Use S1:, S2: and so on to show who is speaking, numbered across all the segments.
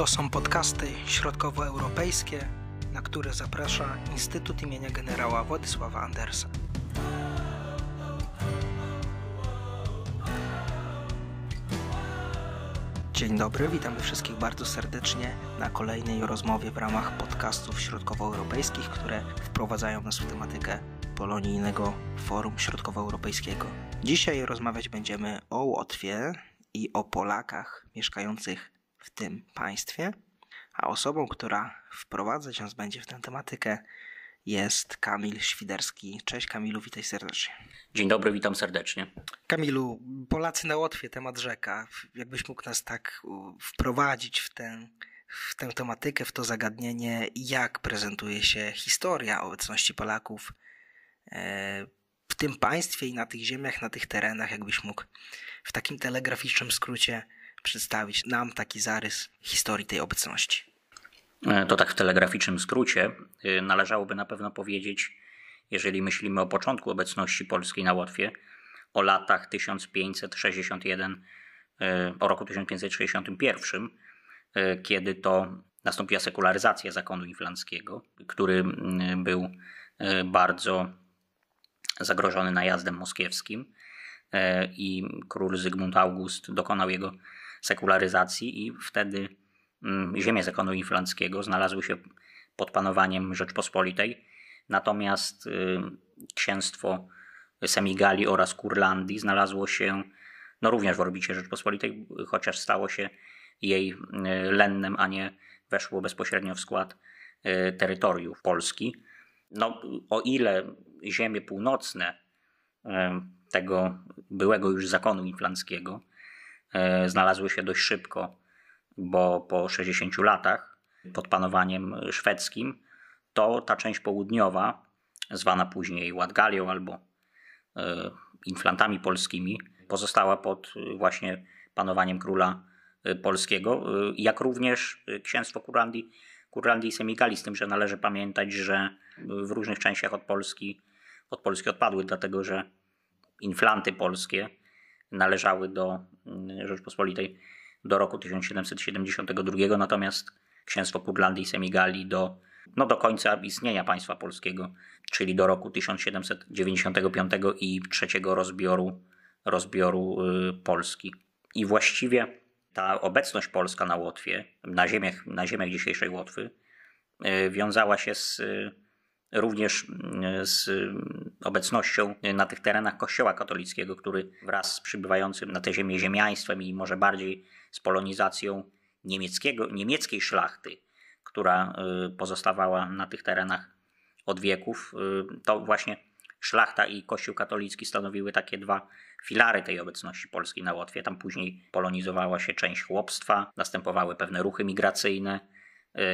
S1: To są podcasty środkowoeuropejskie, na które zaprasza Instytut imienia generała Władysława Andersa. Dzień dobry, witamy wszystkich bardzo serdecznie na kolejnej rozmowie w ramach podcastów środkowoeuropejskich, które wprowadzają nas w tematykę polonijnego Forum Środkowoeuropejskiego. Dzisiaj rozmawiać będziemy o Łotwie i o Polakach mieszkających w tym państwie, a osobą, która wprowadzać nas będzie w tę tematykę jest Kamil Świderski. Cześć Kamilu, witaj serdecznie.
S2: Dzień dobry, witam serdecznie.
S1: Kamilu, Polacy na Łotwie, temat rzeka. Jakbyś mógł nas tak wprowadzić w tę, w tę tematykę, w to zagadnienie, jak prezentuje się historia obecności Polaków e, w tym państwie i na tych ziemiach, na tych terenach, jakbyś mógł w takim telegraficznym skrócie przedstawić nam taki zarys historii tej obecności.
S2: E, to tak w telegraficznym skrócie e, należałoby na pewno powiedzieć, jeżeli myślimy o początku obecności polskiej na Łotwie, o latach 1561, e, o roku 1561, kiedy to nastąpiła sekularyzacja zakonu inflanckiego, który był bardzo zagrożony najazdem moskiewskim i król Zygmunt August dokonał jego sekularyzacji i wtedy mm, ziemie zakonu inflanckiego znalazły się pod panowaniem Rzeczpospolitej, natomiast y, księstwo Semigali oraz Kurlandii znalazło się no również w orbicie Rzeczpospolitej, chociaż stało się jej y, lennem, a nie weszło bezpośrednio w skład y, terytoriów Polski. No, o ile ziemie północne tego byłego już zakonu inflanckiego znalazły się dość szybko, bo po 60 latach pod panowaniem szwedzkim, to ta część południowa, zwana później Ładgalią albo e, inflantami polskimi, pozostała pod właśnie panowaniem króla e, polskiego, jak również księstwo Kurlandii, Kurlandii i z tym, że należy pamiętać, że w różnych częściach od Polski, od Polski odpadły, dlatego że inflanty polskie należały do mm, Rzeczpospolitej do roku 1772, natomiast księstwo Kurlandii i Semigalii do, no do końca istnienia państwa polskiego, czyli do roku 1795 i trzeciego rozbioru, rozbioru y, Polski. I właściwie ta obecność polska na Łotwie, na ziemiach, na ziemiach dzisiejszej Łotwy, y, wiązała się z również mm, z obecnością na tych terenach Kościoła katolickiego, który wraz z przybywającym na te ziemię ziemiaństwem i może bardziej z polonizacją niemieckiego, niemieckiej szlachty, która y, pozostawała na tych terenach od wieków, y, to właśnie szlachta i Kościół katolicki stanowiły takie dwa filary tej obecności polskiej na Łotwie. Tam później polonizowała się część chłopstwa, następowały pewne ruchy migracyjne,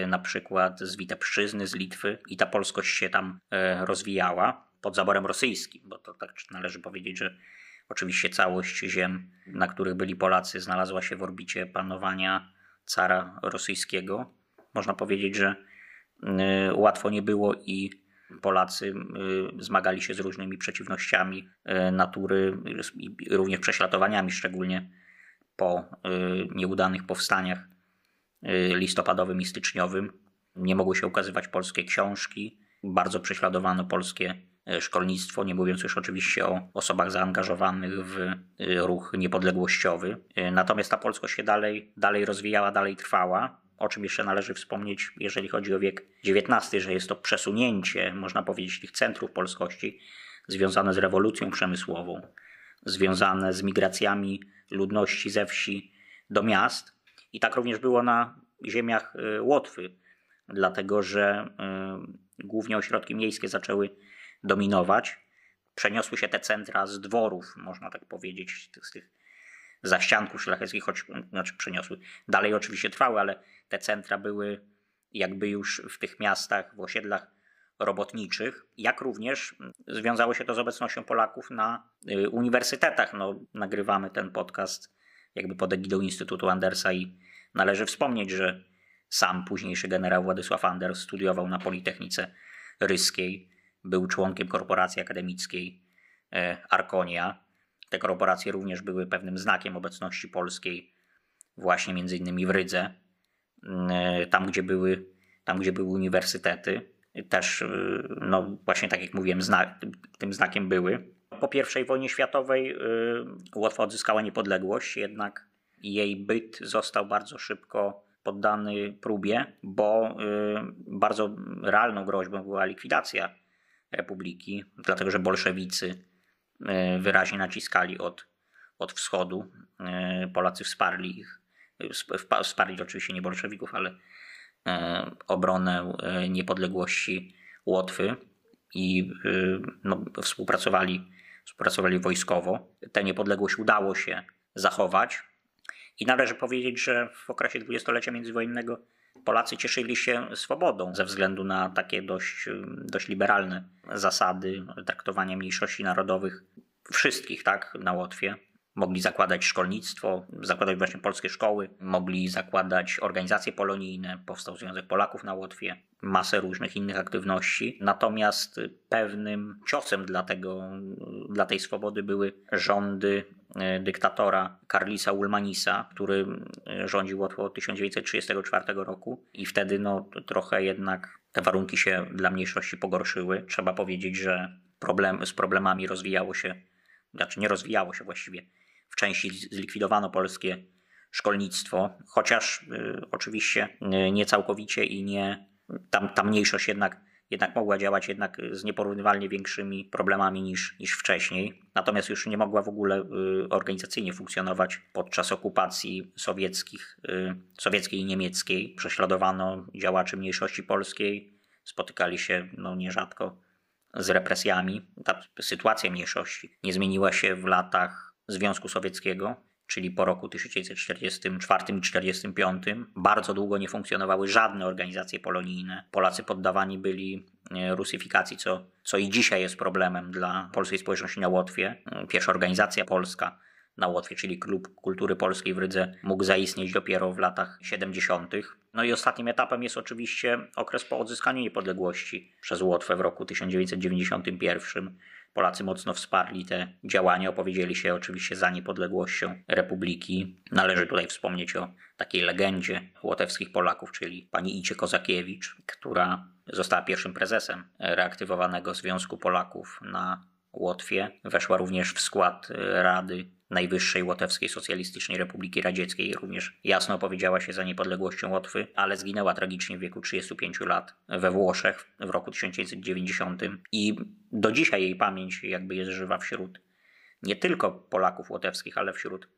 S2: na przykład z Witebszczyzny, z Litwy i ta polskość się tam e, rozwijała pod zaborem rosyjskim, bo to tak należy powiedzieć, że oczywiście całość ziem, na których byli Polacy, znalazła się w orbicie panowania cara rosyjskiego. Można powiedzieć, że e, łatwo nie było i Polacy zmagali się z różnymi przeciwnościami natury, również prześladowaniami, szczególnie po nieudanych powstaniach listopadowym i styczniowym. Nie mogły się ukazywać polskie książki, bardzo prześladowano polskie y, szkolnictwo, nie mówiąc już oczywiście o osobach zaangażowanych w y, ruch niepodległościowy. Natomiast ta polskość się dalej, dalej rozwijała, dalej trwała. O czym jeszcze należy wspomnieć, jeżeli chodzi o wiek XIX, że jest to przesunięcie, można powiedzieć, tych centrów polskości związane z rewolucją przemysłową, związane z migracjami ludności ze wsi do miast, i tak również było na ziemiach y, Łotwy, dlatego że y, głównie ośrodki miejskie zaczęły dominować. Przeniosły się te centra z dworów, można tak powiedzieć, z tych zaścianków szlacheckich, choć znaczy przeniosły. Dalej oczywiście trwały, ale te centra były jakby już w tych miastach, w osiedlach robotniczych, jak również związało się to z obecnością Polaków na y, uniwersytetach. No, nagrywamy ten podcast jakby pod egidą Instytutu Andersa i należy wspomnieć, że sam późniejszy generał Władysław Anders studiował na Politechnice Ryskiej, był członkiem korporacji akademickiej e, Arkonia. Te korporacje również były pewnym znakiem obecności polskiej właśnie między innymi w Rydze. tam gdzie były, tam, gdzie były uniwersytety. Też, no właśnie tak jak mówiłem, zna, tym znakiem były. Po I wojnie światowej Łotwa odzyskała niepodległość, jednak jej byt został bardzo szybko poddany próbie, bo bardzo realną groźbą była likwidacja republiki, dlatego że bolszewicy wyraźnie naciskali od, od wschodu. Polacy wsparli ich wsparli oczywiście nie bolszewików, ale obronę niepodległości Łotwy i no, współpracowali, współpracowali wojskowo. Tę niepodległość udało się zachować i należy powiedzieć, że w okresie dwudziestolecia międzywojennego Polacy cieszyli się swobodą ze względu na takie dość, dość liberalne zasady traktowania mniejszości narodowych wszystkich tak, na Łotwie. Mogli zakładać szkolnictwo, zakładać właśnie polskie szkoły, mogli zakładać organizacje polonijne, powstał Związek Polaków na Łotwie, masę różnych innych aktywności. Natomiast pewnym ciosem dla, tego, dla tej swobody były rządy e, dyktatora Karlisa Ulmanisa, który e, rządził od 1934 roku i wtedy no, trochę jednak te warunki się dla mniejszości pogorszyły. Trzeba powiedzieć, że problem, z problemami rozwijało się, znaczy nie rozwijało się właściwie, części zlikwidowano polskie szkolnictwo, chociaż y, oczywiście y, nie całkowicie i nie tam, ta mniejszość jednak, jednak mogła działać jednak z nieporównywalnie większymi problemami niż, niż wcześniej. Natomiast już nie mogła w ogóle y, organizacyjnie funkcjonować podczas okupacji sowieckich, sowieckiej i niemieckiej. Prześladowano działaczy mniejszości polskiej, spotykali się no, nierzadko z represjami. Ta sytuacja mniejszości nie zmieniła się w latach Związku Sowieckiego, czyli po roku 1944 i 1945. Bardzo długo nie funkcjonowały żadne organizacje polonijne. Polacy poddawani byli e, rusyfikacji, co, co i dzisiaj jest problemem dla polskiej społeczności na Łotwie. Pierwsza organizacja polska na Łotwie, czyli Klub Kultury Polskiej w Rydze, mógł zaistnieć dopiero w latach 70. No i ostatnim etapem jest oczywiście okres po odzyskaniu niepodległości przez Łotwę w roku 1991 Polacy mocno wsparli te działania, opowiedzieli się oczywiście za niepodległością republiki. Należy tutaj wspomnieć o takiej legendzie łotewskich Polaków, czyli pani Icie Kozakiewicz, która została pierwszym prezesem reaktywowanego Związku Polaków na Łotwie. Weszła również w skład Rady Najwyższej Łotewskiej Socjalistycznej Republiki Radzieckiej. Również jasno opowiedziała się za niepodległością Łotwy, ale zginęła tragicznie w wieku 35 lat we Włoszech w roku 1990 i do dzisiaj jej pamięć jakby jest żywa wśród nie tylko Polaków łotewskich, ale wśród,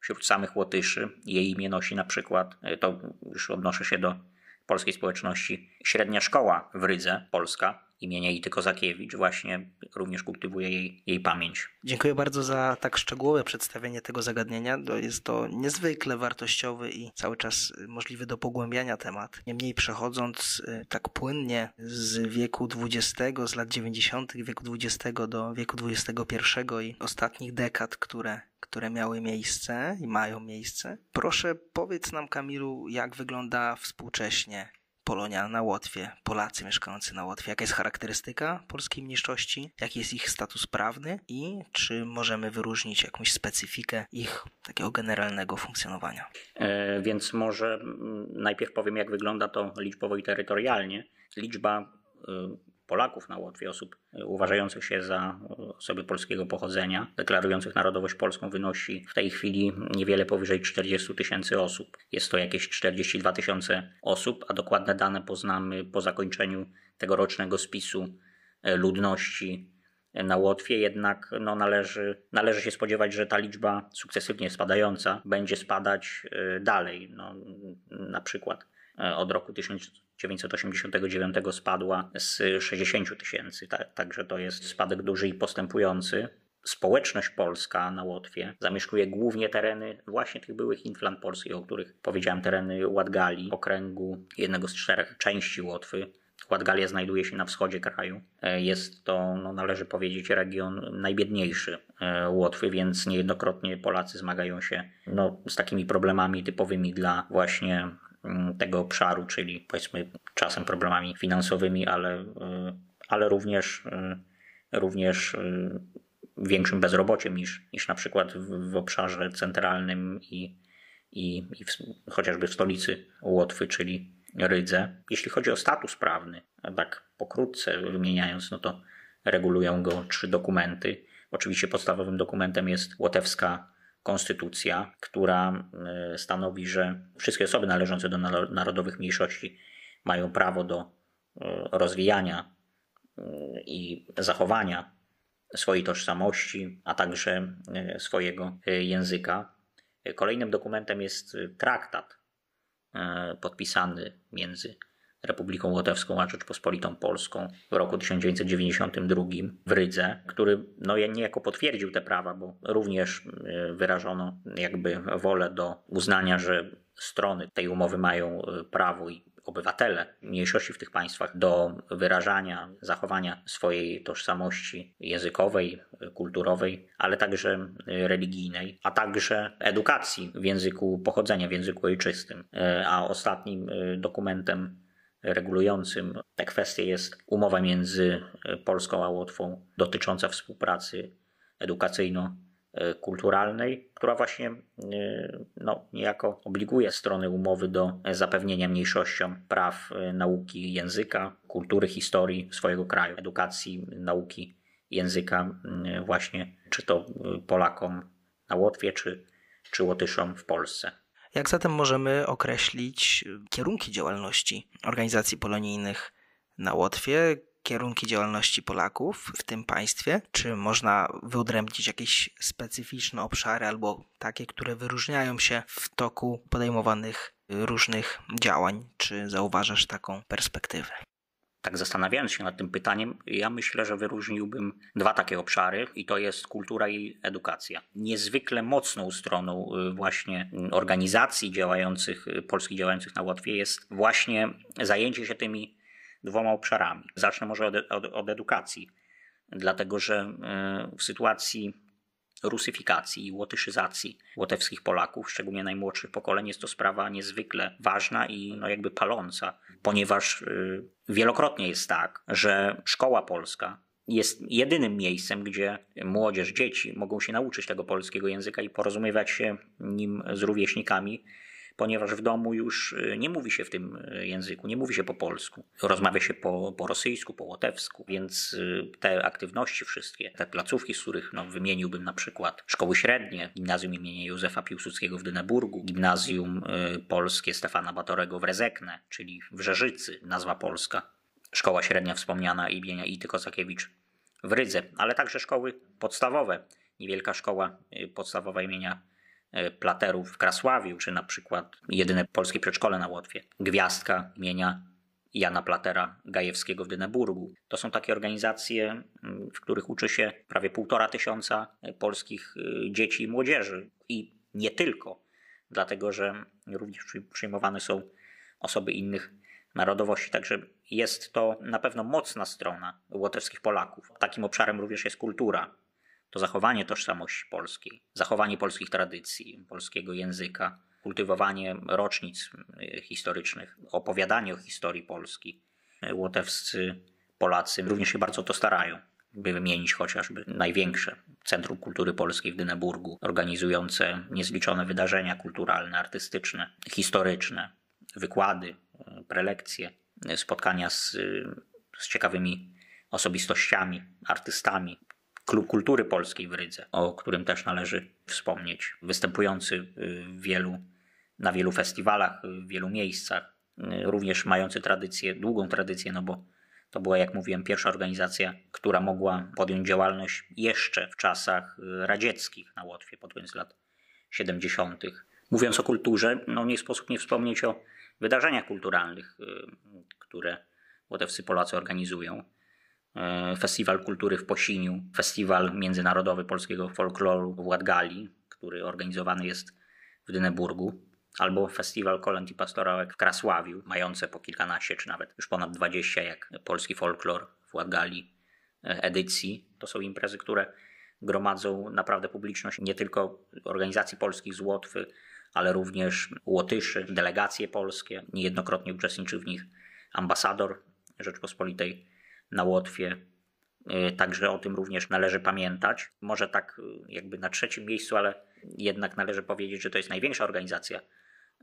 S2: wśród samych Łotyszy. Jej imię nosi na przykład, to już odnoszę się do polskiej społeczności, średnia szkoła w Rydze, Polska, imienia Ity Kozakiewicz właśnie również kultywuje jej, jej pamięć.
S1: Dziękuję bardzo za tak szczegółowe przedstawienie tego zagadnienia. Jest to niezwykle wartościowy i cały czas możliwy do pogłębiania temat. Niemniej przechodząc y, tak płynnie z wieku XX, z lat 90. wieku XX do wieku XXI i ostatnich dekad, które które miały miejsce i mają miejsce. Proszę powiedz nam, Kamilu, jak wygląda współcześnie Polonia na Łotwie, Polacy mieszkający na Łotwie. Jaka jest charakterystyka polskiej mniejszości? Jaki jest ich status prawny? I czy możemy wyróżnić jakąś specyfikę ich takiego generalnego funkcjonowania?
S2: E, więc może najpierw powiem, jak wygląda to liczbowo i terytorialnie. Liczba y, Polaków na Łotwie, osób e, uważających się za e, osoby polskiego pochodzenia, deklarujących narodowość polską, wynosi w tej chwili niewiele powyżej 40 tysięcy osób. Jest to jakieś 42 tysiące osób, a dokładne dane poznamy po zakończeniu tegorocznego spisu e, ludności na Łotwie, jednak no, należy, należy się spodziewać, że ta liczba sukcesywnie spadająca będzie spadać dalej. No, na przykład od roku 1989 spadła z 60 tysięcy, tak, także to jest spadek duży i postępujący. Społeczność polska na Łotwie zamieszkuje głównie tereny właśnie tych byłych inflan polskich, o których powiedziałem, tereny Ładgali, okręgu, jednego z czterech części Łotwy. Ładgalia znajduje się na wschodzie kraju. Jest to, no, należy powiedzieć, region najbiedniejszy e, Łotwy, więc niejednokrotnie Polacy zmagają się no, z takimi problemami typowymi dla właśnie tego obszaru, czyli powiedzmy czasem problemami finansowymi, ale, y, ale również, y, również y, większym bezrobociem niż, niż na przykład w, w obszarze centralnym i, i, i w, chociażby w stolicy Łotwy, czyli Rydze. Jeśli chodzi o status prawny, tak pokrótce wymieniając, no to regulują go trzy dokumenty. Oczywiście podstawowym dokumentem jest łotewska konstytucja, która e, stanowi, że wszystkie osoby należące do narodowych mniejszości mają prawo do e, rozwijania e, i zachowania swojej tożsamości, a także swojego języka. Kolejnym dokumentem jest traktat podpisany między Republiką Łotewską a Rzeczpospolitą Polską w roku 1992 w Rydze, który no, niejako potwierdził te prawa, bo również e, wyrażono jakby wolę do uznania, że strony tej umowy mają e, prawo i obywatele mniejszości w tych państwach do wyrażania, zachowania swojej tożsamości językowej, kulturowej, ale także religijnej, a także edukacji w języku pochodzenia, w języku ojczystym. A ostatnim dokumentem regulującym te kwestie jest umowa między Polską a Łotwą dotycząca współpracy edukacyjno-kulturalnej, która właśnie no, niejako obliguje strony umowy do zapewnienia mniejszościom praw nauki języka, kultury, historii swojego kraju, edukacji, nauki języka właśnie czy to Polakom na Łotwie, czy, czy Łotyszom w Polsce.
S1: Jak zatem możemy określić kierunki działalności organizacji polonijnych na Łotwie, kierunki działalności Polaków w tym państwie? Czy można wyodrębnić jakieś specyficzne obszary albo takie, które wyróżniają się w toku podejmowanych różnych działań? Czy zauważasz taką perspektywę?
S2: Tak zastanawiając się nad tym pytaniem, ja myślę, że wyróżniłbym dwa takie obszary i to jest kultura i edukacja. Niezwykle mocną stroną y, właśnie organizacji działających, y, polskich działających na Łotwie jest właśnie zajęcie się tymi dwoma obszarami. Zacznę może od, od, od edukacji, dlatego że y, w sytuacji rusyfikacji i łotyszyzacji łotewskich Polaków, szczególnie najmłodszych pokoleń, jest to sprawa niezwykle ważna i no jakby paląca, ponieważ y, wielokrotnie jest tak, że szkoła polska jest jedynym miejscem, gdzie młodzież, dzieci mogą się nauczyć tego polskiego języka i porozumiewać się nim z rówieśnikami ponieważ w domu już y, nie mówi się w tym y, języku, nie mówi się po polsku. Rozmawia się po, po rosyjsku, po łotewsku, więc y, te aktywności wszystkie, te placówki, z których no, wymieniłbym na przykład szkoły średnie, gimnazjum imienia Józefa Piłsudskiego w Dyneburgu, gimnazjum polskie Stefana Batorego w Rezekne, czyli w Rzeżycy, nazwa polska, szkoła średnia wspomniana imienia Ity Kozakiewicz w Rydze, ale także szkoły podstawowe. Niewielka szkoła podstawowa imienia platerów w Krasławiu, czy na przykład jedyne polskie przedszkole na Łotwie, Gwiazdka imienia Jana Platera Gajewskiego w Dyneburgu. To są takie organizacje, mm, w których uczy się prawie półtora tysiąca polskich y, dzieci i młodzieży. I nie tylko, dlatego że również przyjmowane są osoby innych narodowości. Także jest to na pewno mocna strona łotewskich Polaków. Takim obszarem również jest kultura to zachowanie tożsamości polskiej, zachowanie polskich tradycji, polskiego języka, kultywowanie rocznic y, historycznych, opowiadanie o historii Polski. Łotewscy Polacy również się bardzo to starają, by wymienić chociażby największe Centrum Kultury Polskiej w Dyneburgu, organizujące niezliczone wydarzenia kulturalne, artystyczne, historyczne, wykłady, y, prelekcje, y, spotkania z, z ciekawymi osobistościami, artystami, Klub Kultury Polskiej w Rydze, o którym też należy wspomnieć, występujący w wielu, na wielu festiwalach, w wielu miejscach, również mający tradycję, długą tradycję, no bo to była, jak mówiłem, pierwsza organizacja, która mogła podjąć działalność jeszcze w czasach radzieckich na Łotwie, pod koniec lat 70. Mówiąc o kulturze, no nie sposób nie wspomnieć o wydarzeniach kulturalnych, które łotewscy Polacy organizują. E, Festiwal Kultury w Posiniu, Festiwal Międzynarodowy Polskiego Folkloru w Ładgali, który organizowany jest w Dyneburgu, albo Festiwal Kolęd i Pastorałek w Krasławiu, mające po kilkanaście czy nawet już ponad dwadzieścia jak polski folklor w Ładgali e, edycji. To są imprezy, które gromadzą naprawdę publiczność nie tylko organizacji polskich z Łotwy, ale również Łotyszy, delegacje polskie. Niejednokrotnie uczestniczy w nich ambasador Rzeczpospolitej na Łotwie. Y, także o tym również należy pamiętać. Może tak y, jakby na trzecim miejscu, ale jednak należy powiedzieć, że to jest największa organizacja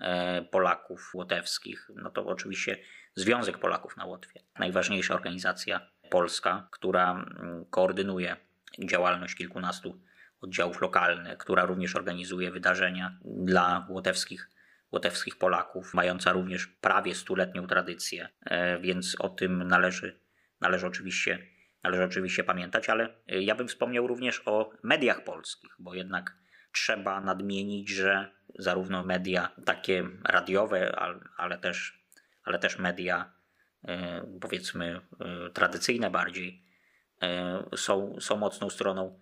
S2: e, Polaków łotewskich. No to oczywiście Związek Polaków na Łotwie. Najważniejsza organizacja polska, która koordynuje działalność kilkunastu oddziałów lokalnych, która również organizuje wydarzenia dla łotewskich, łotewskich Polaków, mająca również prawie stuletnią tradycję, e, więc o tym należy, należy oczywiście należy oczywiście pamiętać, ale y, ja bym wspomniał również o mediach polskich, bo jednak trzeba nadmienić, że zarówno media takie radiowe, ale też, ale też media y, powiedzmy y, tradycyjne bardziej są, są mocną stroną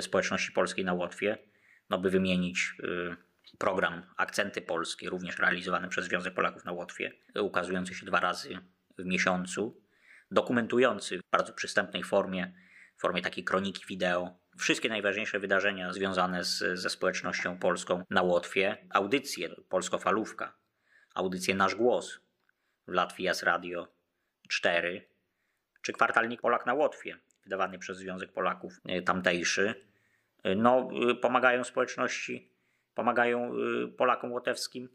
S2: społeczności polskiej na Łotwie. No by wymienić program Akcenty Polskie, również realizowany przez Związek Polaków na Łotwie, ukazujący się dwa razy w miesiącu dokumentujący w bardzo przystępnej formie, w formie takiej kroniki wideo, wszystkie najważniejsze wydarzenia związane z, ze społecznością polską na Łotwie, audycje Polsko-Falówka, audycje Nasz Głos w Latwias Radio 4, czy kwartalnik Polak na Łotwie, wydawany przez Związek Polaków y, tamtejszy, y, no, y, pomagają społeczności, pomagają Polakom łotewskim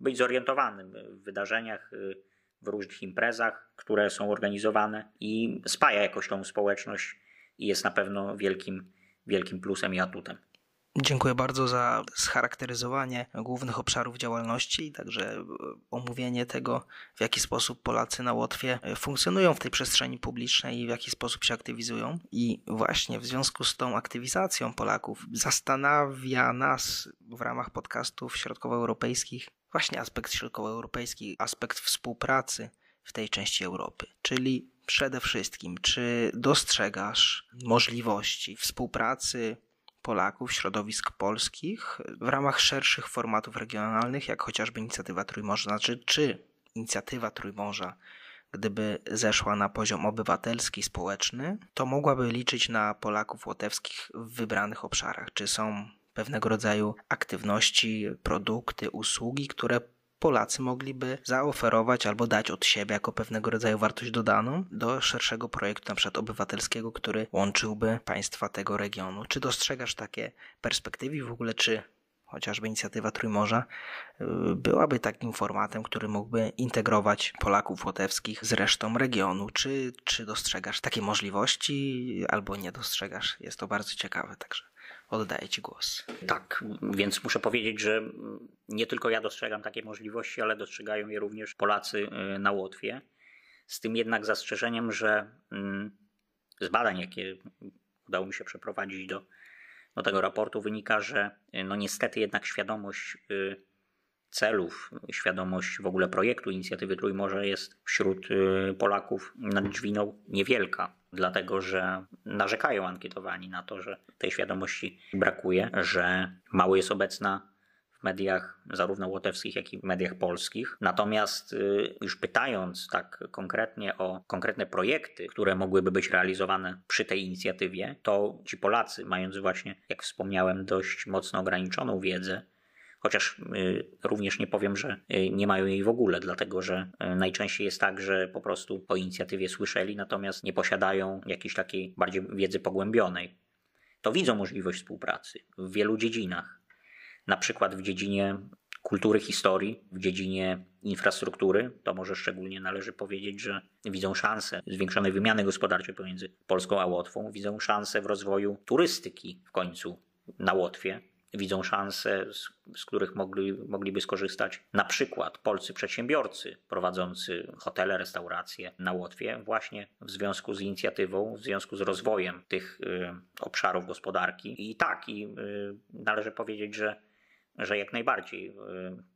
S2: być zorientowanym w wydarzeniach, w różnych imprezach, które są organizowane i spaja jakoś tą społeczność i jest na pewno wielkim, wielkim plusem i atutem.
S1: Dziękuję bardzo za scharakteryzowanie głównych obszarów działalności, także omówienie tego, w jaki sposób Polacy na Łotwie funkcjonują w tej przestrzeni publicznej i w jaki sposób się aktywizują. I właśnie w związku z tą aktywizacją Polaków zastanawia nas w ramach podcastów środkowoeuropejskich właśnie aspekt środkowoeuropejski, aspekt współpracy w tej części Europy. Czyli przede wszystkim, czy dostrzegasz możliwości współpracy Polaków, środowisk polskich w ramach szerszych formatów regionalnych, jak chociażby inicjatywa Trójmorza? Znaczy, czy inicjatywa Trójmorza, gdyby zeszła na poziom obywatelski, społeczny, to mogłaby liczyć na Polaków łotewskich w wybranych obszarach? Czy są pewnego rodzaju aktywności, produkty, usługi, które Polacy mogliby zaoferować albo dać od siebie jako pewnego rodzaju wartość dodaną do szerszego projektu, na przykład obywatelskiego, który łączyłby państwa tego regionu. Czy dostrzegasz takie perspektywy w ogóle, czy chociażby inicjatywa Trójmorza y, byłaby takim formatem, który mógłby integrować Polaków łotewskich z resztą regionu? Czy, czy dostrzegasz takie możliwości albo nie dostrzegasz? Jest to bardzo ciekawe także oddaję Ci głos.
S2: Tak, więc muszę powiedzieć, że nie tylko ja dostrzegam takie możliwości, ale dostrzegają je również Polacy y, na Łotwie. Z tym jednak zastrzeżeniem, że mm, z badań, jakie udało mi się przeprowadzić do, do tego raportu, wynika, że y, no niestety jednak świadomość y, celów, świadomość w ogóle projektu inicjatywy Trójmorze jest wśród Polaków nad drzwiną niewielka dlatego że narzekają ankietowani na to, że tej świadomości brakuje, że mało jest obecna w mediach zarówno łotewskich, jak i w mediach polskich. Natomiast y, już pytając tak konkretnie o konkretne projekty, które mogłyby być realizowane przy tej inicjatywie, to ci Polacy, mając właśnie, jak wspomniałem, dość mocno ograniczoną wiedzę, Chociaż y, również nie powiem, że y, nie mają jej w ogóle, dlatego że y, najczęściej jest tak, że po prostu o inicjatywie słyszeli, natomiast nie posiadają jakiejś takiej bardziej wiedzy pogłębionej. To widzą możliwość współpracy w wielu dziedzinach. Na przykład w dziedzinie kultury, historii, w dziedzinie infrastruktury, to może szczególnie należy powiedzieć, że widzą szansę zwiększonej wymiany gospodarczej pomiędzy Polską a Łotwą, widzą szansę w rozwoju turystyki w końcu na Łotwie, widzą szanse, z, z, których mogli, mogliby skorzystać na przykład polscy przedsiębiorcy prowadzący hotele, restauracje na Łotwie, właśnie w związku z inicjatywą, w związku z rozwojem tych y, obszarów gospodarki. I tak, i y, należy powiedzieć, że, że jak najbardziej y,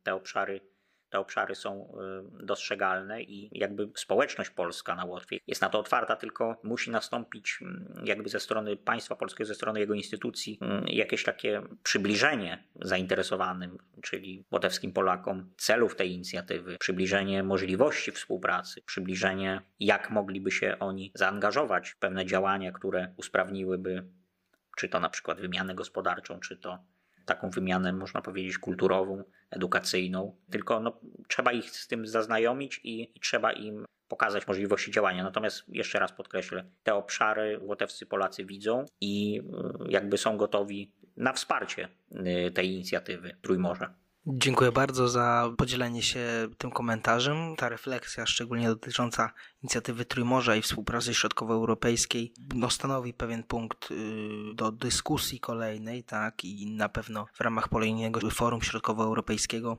S2: te obszary te obszary są y, dostrzegalne i jakby społeczność polska na Łotwie jest na to otwarta, tylko musi nastąpić mm, jakby ze strony państwa polskiego, ze strony jego instytucji mm, jakieś takie przybliżenie zainteresowanym, czyli łotewskim Polakom celów tej inicjatywy, przybliżenie możliwości współpracy, przybliżenie jak mogliby się oni zaangażować w pewne działania, które usprawniłyby czy to na przykład wymianę gospodarczą, czy to taką wymianę, można powiedzieć, kulturową, edukacyjną, tylko no, trzeba ich z tym zaznajomić i, i trzeba im pokazać możliwości działania. Natomiast jeszcze raz podkreślę, te obszary łotewscy Polacy widzą i y, jakby są gotowi na wsparcie tej inicjatywy Trójmorza.
S1: Dziękuję bardzo za podzielenie się tym komentarzem. Ta refleksja, szczególnie dotycząca inicjatywy Trójmorza i współpracy środkowoeuropejskiej, no, stanowi pewien punkt y, do dyskusji kolejnej, tak, i na pewno w ramach Polonijnego Forum Środkowoeuropejskiego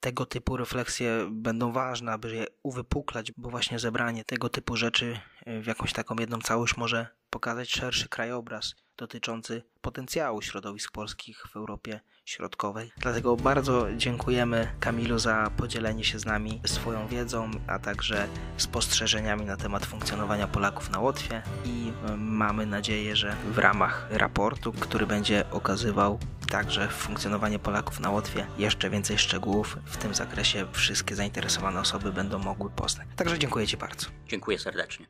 S1: tego typu refleksje będą ważne, aby je uwypuklać, bo właśnie zebranie tego typu rzeczy w jakąś taką jedną całość może pokazać szerszy krajobraz dotyczący potencjału środowisk polskich w Europie Środkowej. Dlatego bardzo dziękujemy Kamilu za podzielenie się z nami swoją wiedzą, a także spostrzeżeniami na temat funkcjonowania Polaków na Łotwie i e, mamy nadzieję, że w ramach raportu, który będzie okazywał także funkcjonowanie Polaków na Łotwie, jeszcze więcej szczegółów w tym zakresie wszystkie zainteresowane osoby będą mogły poznać. Także dziękuję Ci bardzo.
S2: Dziękuję serdecznie.